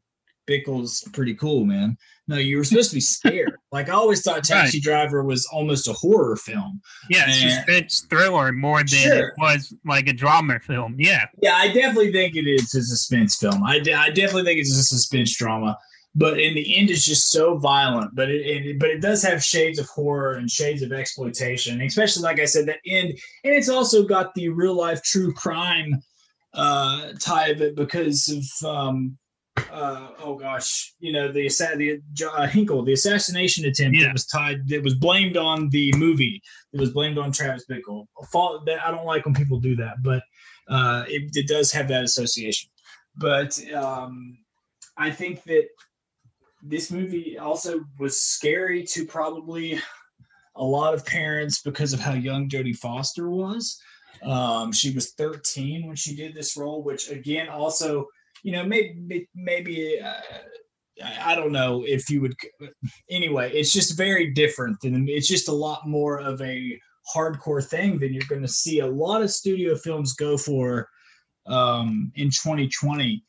Bickle's pretty cool, man." No, you were supposed to be scared. Like I always thought Taxi right. Driver was almost a horror film. Yeah, suspense thriller more than sure. it was like a drama film. Yeah. Yeah, I definitely think it is a suspense film. I, I definitely think it's a suspense drama. But in the end, it's just so violent. But it, it, but it does have shades of horror and shades of exploitation, especially like I said, that end. And it's also got the real life true crime uh, tie of it because of um, uh, oh gosh, you know the the uh, Hinckley, the assassination attempt yeah. that was tied that was blamed on the movie. It was blamed on Travis Bickle. I don't like when people do that, but uh, it, it does have that association. But um, I think that this movie also was scary to probably a lot of parents because of how young Jodie Foster was. Um, she was 13 when she did this role, which again also you know, maybe maybe uh, I don't know if you would. Anyway, it's just very different, and it's just a lot more of a hardcore thing than you're going to see a lot of studio films go for um, in 2020.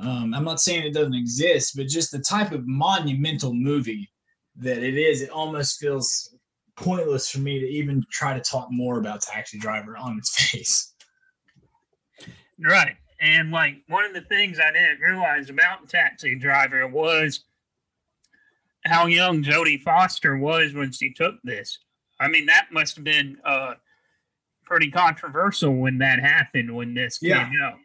Um, I'm not saying it doesn't exist, but just the type of monumental movie that it is, it almost feels pointless for me to even try to talk more about Taxi Driver on its face. Right. And like one of the things I didn't realize about Taxi Driver was how young Jodie Foster was when she took this. I mean, that must have been uh, pretty controversial when that happened when this yeah. came out.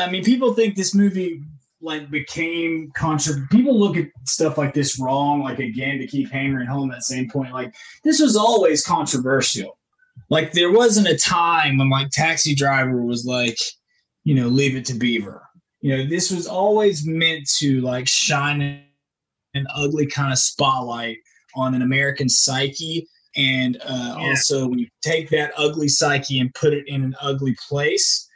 I mean, people think this movie like became controversial. people look at stuff like this wrong like again to keep hammering home that same point like this was always controversial like there wasn't a time when like taxi driver was like you know leave it to beaver you know this was always meant to like shine an ugly kind of spotlight on an american psyche and uh, yeah. also when you take that ugly psyche and put it in an ugly place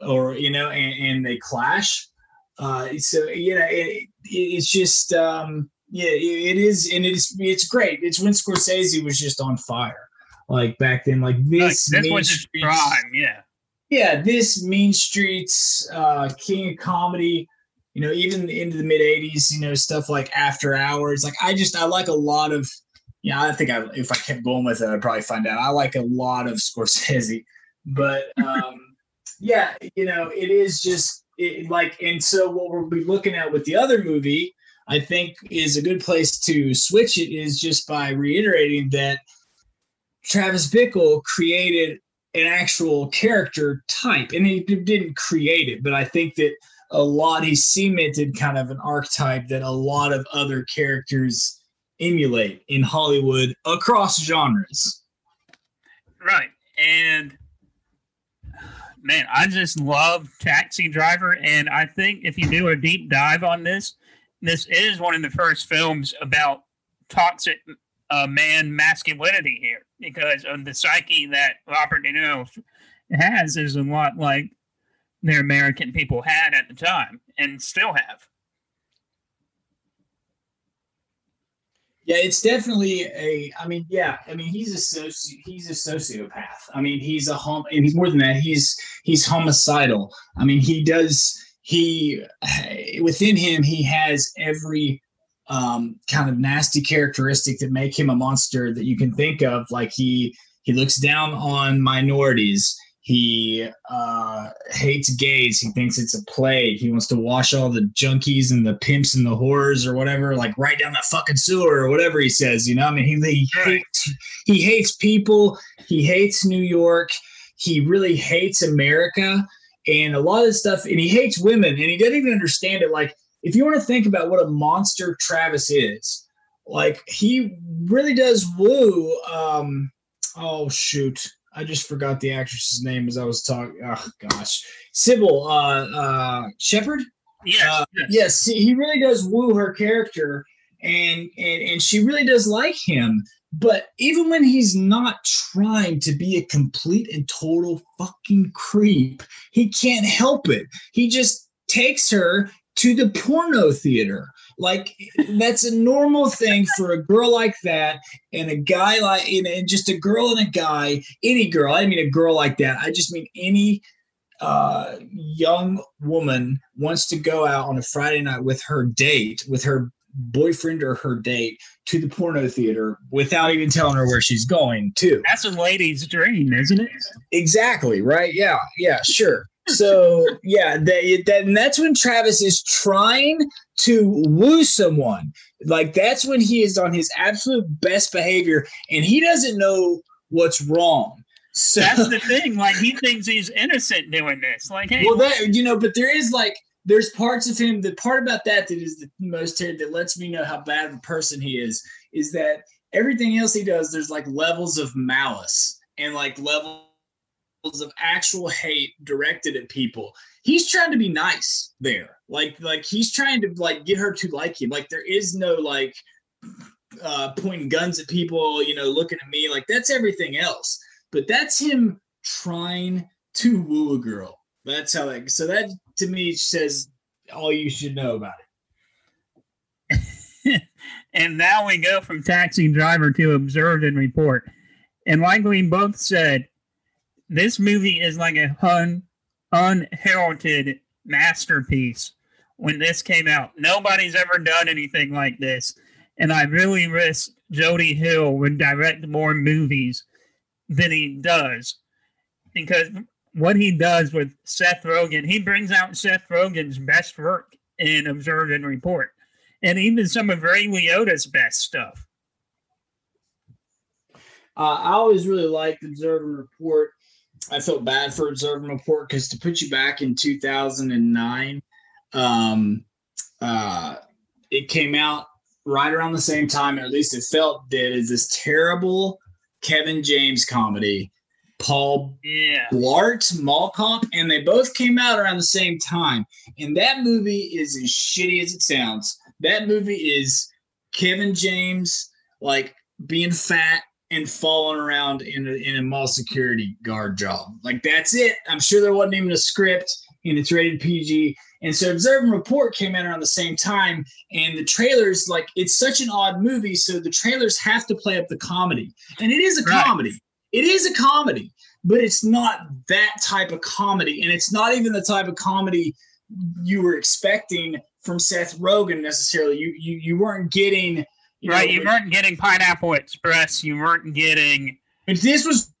or you know and, and they clash uh, so you know, it, it's just um, yeah, it is, and it's it's great. It's when Scorsese was just on fire, like back then. Like this, like, this was his prime, yeah, yeah. This Mean Streets, uh, King of Comedy, you know, even into the mid '80s, you know, stuff like After Hours. Like I just I like a lot of. Yeah, I think I, if I kept going with it, I'd probably find out. I like a lot of Scorsese, but um, yeah, you know, it is just it, like, and so what we'll be looking at with the other movie, I think, is a good place to switch it is just by reiterating that Travis Bickle created an actual character type, and he didn't create it, but I think that a lot he cemented kind of an archetype that a lot of other characters emulate in Hollywood across genres. Right. And man, I just love Taxi Driver, and I think if you do a deep dive on this, this is one of the first films about toxic uh, man masculinity here because of the psyche that Robert De Niro has is a lot like the American people had at the time and still have. Yeah, it's definitely a. I mean, yeah, I mean, he's a soci, he's a sociopath. I mean, he's a hom, and he's more than that. He's he's homicidal. I mean, he does he within him he has every um, kind of nasty characteristic that make him a monster that you can think of. Like he he looks down on minorities. He uh, hates gays. He thinks it's a plague. He wants to wash all the junkies and the pimps and the whores or whatever, like right down that fucking sewer or whatever he says. You know, I mean, he, he hates he hates people. He hates New York. He really hates America and a lot of this stuff. And he hates women, and he doesn't even understand it. Like, if you want to think about what a monster Travis is, like he really does woo. Um, oh shoot I just forgot the actress's name as I was talking. Oh gosh, Cybill uh, uh, Shepherd. Yes, uh, yes, yes. He really does woo her character, and and and she really does like him. But even when he's not trying to be a complete and total fucking creep, he can't help it. He just takes her to the porno theater like that's a normal thing for a girl like that and a guy like you know, and just a girl and a guy, any girl. I mean a girl like that. I just mean any uh, young woman wants to go out on a Friday night with her date, with her boyfriend or her date to the porno theater without even telling her where she's going to. That's a lady's dream, isn't it? Exactly, right? Yeah, yeah, sure so yeah, that, that and that's when Travis is trying to woo someone. Like that's when he is on his absolute best behavior, and he doesn't know what's wrong. So, that's the thing. Like he thinks he's innocent doing this. Like, hey, well, that you know, but there is like there's parts of him. The part about that that is the most that lets me know how bad of a person he is is that everything else he does, there's like levels of malice and like levels of actual hate directed at people. He's trying to be nice there. Like like he's trying to like get her to like him. Like there is no like uh pointing guns at people, you know, looking at me. Like that's everything else. But that's him trying to woo a girl. That's how like so that to me says all you should know about it. and now we go from taxi driver to observe and report. And like we both said, this movie is like a un, unheralded masterpiece when this came out. Nobody's ever done anything like this. And I really wish Jody Hill would direct more movies than he does. Because what he does with Seth Rogen, he brings out Seth Rogen's best work in Observe and Report. And even some of Ray Liotta's best stuff. Uh, I always really liked Observe and Report. I felt bad for Observe and Report because to put you back in 2009, um, uh, it came out right around the same time, or at least it felt did, is this terrible Kevin James comedy. Paul yeah. Blart, Mall Cop, and they both came out around the same time. And that movie is as shitty as it sounds. That movie is Kevin James like being fat and falling around in a, in a mall security guard job. Like that's it. I'm sure there wasn't even a script and it's rated PG. And so Observe and Report came out around the same time. And the trailers, like, it's such an odd movie. So the trailers have to play up the comedy. And it is a right. comedy. It is a comedy, but it's not that type of comedy. And it's not even the type of comedy you were expecting from Seth Rogen necessarily. You you, you weren't getting you right. Know, you weren't getting Pineapple Express. You weren't getting. But this was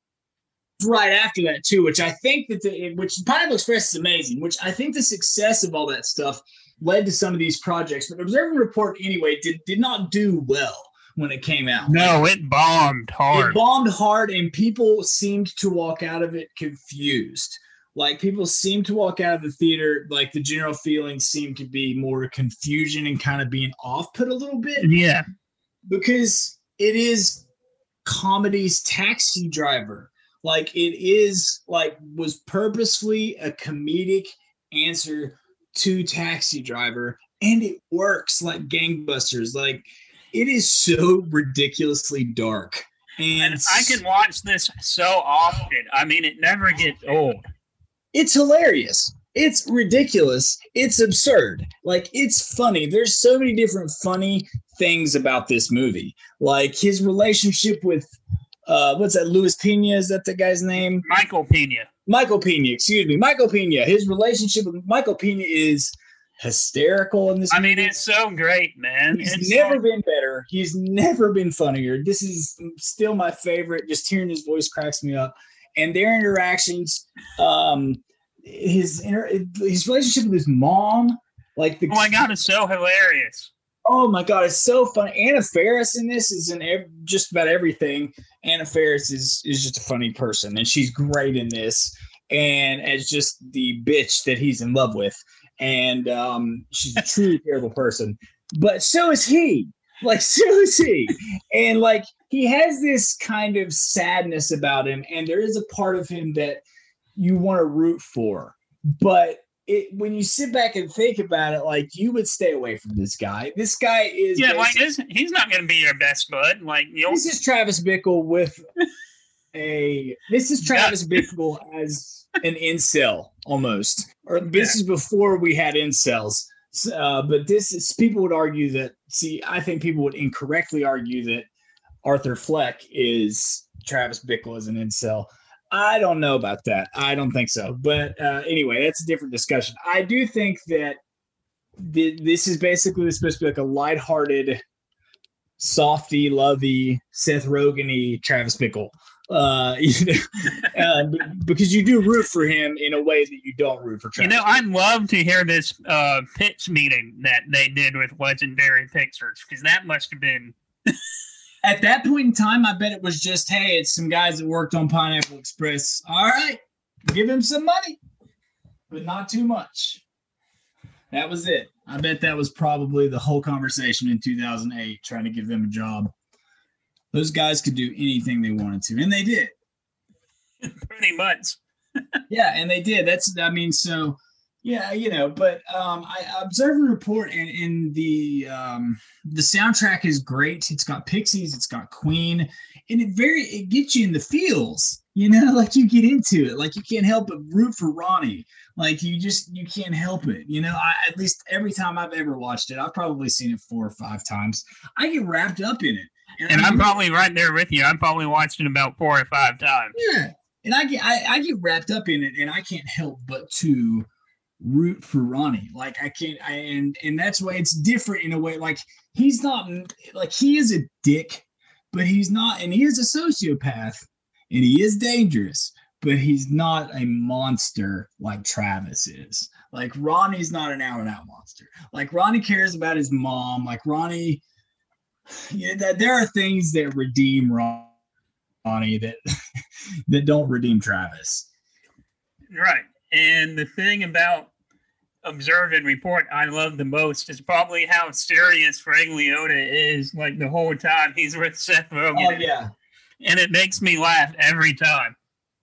right after that too, which I think that the which Pineapple Express is amazing. Which I think the success of all that stuff led to some of these projects. But Observe and Report anyway did did not do well when it came out. No, it bombed hard. It bombed hard, and people seemed to walk out of it confused. Like people seemed to walk out of the theater, like the general feeling seemed to be more confusion and kind of being off put a little bit. Yeah. Because it is comedy's taxi driver. Like it is like was purposefully a comedic answer to taxi driver and it works like gangbusters. Like it is so ridiculously dark. And, and I can watch this so often. I mean, it never gets old. It's hilarious. It's ridiculous. It's absurd. Like it's funny. There's so many different funny things about this movie. Like his relationship with uh what's that? Luis Pena, is that the guy's name? Michael Pena. Michael Pena, excuse me. Michael Pena. His relationship with Michael Pena is hysterical in this. I mean, it's so great, man. He's it's never so- been better. He's never been funnier. This is still my favorite. Just hearing his voice cracks me up, and their interactions, um, his inter- his relationship with his mom, like the. Oh my god, it's so hilarious. Oh my god, it's so funny. Anna Faris in this is in ev- just about everything. Anna Faris is is just a funny person, and she's great in this. And as just the bitch that he's in love with, and um, she's a truly terrible person. But so is he. Like so is he, and like he has this kind of sadness about him, and there is a part of him that you want to root for, but it when you sit back and think about it, like you would stay away from this guy. This guy is yeah, like he's not going to be your best bud. Like you this is Travis Bickle with a this is Travis. Bickle as an incel almost, or this yeah. is before we had incels. Uh, but this is people would argue that. See, I think people would incorrectly argue that Arthur Fleck is Travis Bickle as an incel. I don't know about that. I don't think so. But uh, anyway, that's a different discussion. I do think that th- this is basically supposed to be like a lighthearted, softy, lovey, Seth Rogen Travis Bickle uh, you know, uh, because you do root for him in a way that you don't root for Travis. You know, I'd love to hear this uh, pitch meeting that they did with Legendary Pictures because that must have been. At that point in time, I bet it was just, hey, it's some guys that worked on Pineapple Express. All right, give him some money, but not too much. That was it. I bet that was probably the whole conversation in 2008, trying to give them a job. Those guys could do anything they wanted to, and they did. Pretty much. yeah, and they did. That's I mean, so yeah, you know, but um, I observe and report, and in the um, the soundtrack is great. It's got Pixies, it's got Queen, and it very it gets you in the feels. You know, like you get into it, like you can't help but root for Ronnie. Like you just you can't help it. You know, I at least every time I've ever watched it, I've probably seen it four or five times. I get wrapped up in it. And, I'm probably right there with you. I'm probably watched it about four or five times. Yeah. And I get I, I get wrapped up in it and I can't help but to root for Ronnie. Like I can't I and and that's why it's different in a way. Like he's not like he is a dick, but he's not and he is a sociopath and he is dangerous, but he's not a monster like Travis is. Like Ronnie's not an out and out monster. Like Ronnie cares about his mom. Like Ronnie yeah, that there are things that redeem Ronnie that that don't redeem Travis. Right. And the thing about observe and report I love the most is probably how serious Ray Liotta is like the whole time he's with Seth Rogen. Oh yeah. And it makes me laugh every time.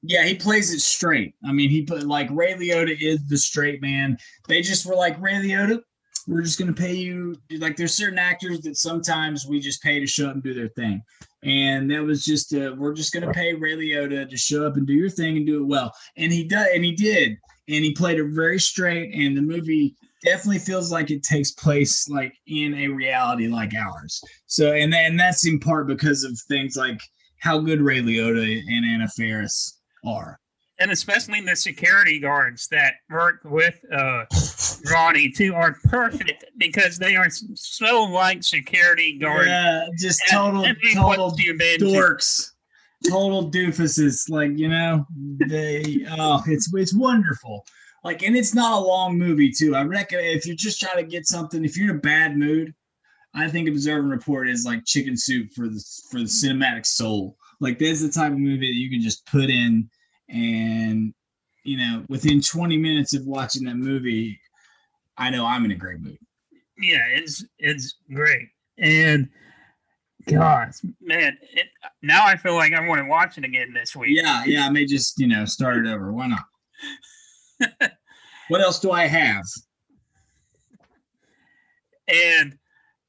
Yeah, he plays it straight. I mean, he put like Ray Liotta is the straight man. They just were like Ray Liotta, we're just gonna pay you. Like there's certain actors that sometimes we just pay to show up and do their thing, and that was just uh, we're just gonna pay Ray Liotta to show up and do your thing and do it well. And he does, and he did, and he played it very straight. And the movie definitely feels like it takes place like in a reality like ours. So, and and that's in part because of things like how good Ray Liotta and Anna Faris are. And especially the security guards that work with uh, Ronnie too are perfect because they are so like security guards. Yeah, just total, total dorks, total doofuses. Like you know, they oh, it's it's wonderful. Like, and it's not a long movie too. I reckon if you're just trying to get something, if you're in a bad mood, I think Observe and Report is like chicken soup for the for the cinematic soul. Like, there's the type of movie that you can just put in and you know within 20 minutes of watching that movie i know i'm in a great mood yeah it's it's great and gosh man it, now i feel like i want to watch it again this week yeah yeah i may just you know start it over why not what else do i have and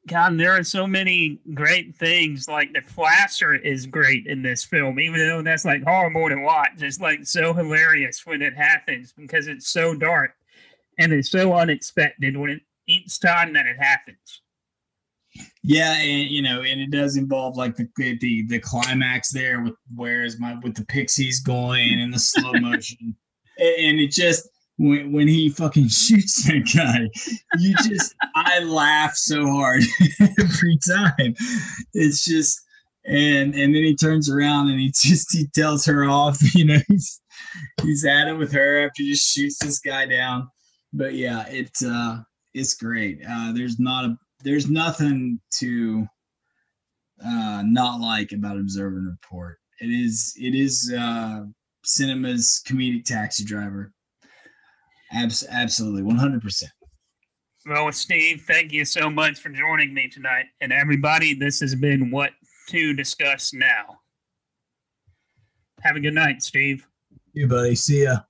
God, there are so many great things. Like the flasher is great in this film, even though that's like horrible to watch. It's like so hilarious when it happens because it's so dark and it's so unexpected when it each time that it happens. Yeah, and you know, and it does involve like the the the climax there with where's my with the pixies going and the slow motion, and it just when, when he fucking shoots that guy, you just I laugh so hard every time. It's just and and then he turns around and he just he tells her off. You know, he's he's at it with her after he just shoots this guy down. But yeah, it's uh it's great. Uh there's not a there's nothing to uh not like about Observe and Report. It is it is uh cinema's comedic taxi driver Abs- absolutely, 100%. Well, Steve, thank you so much for joining me tonight. And everybody, this has been What to Discuss Now. Have a good night, Steve. You, buddy. See ya.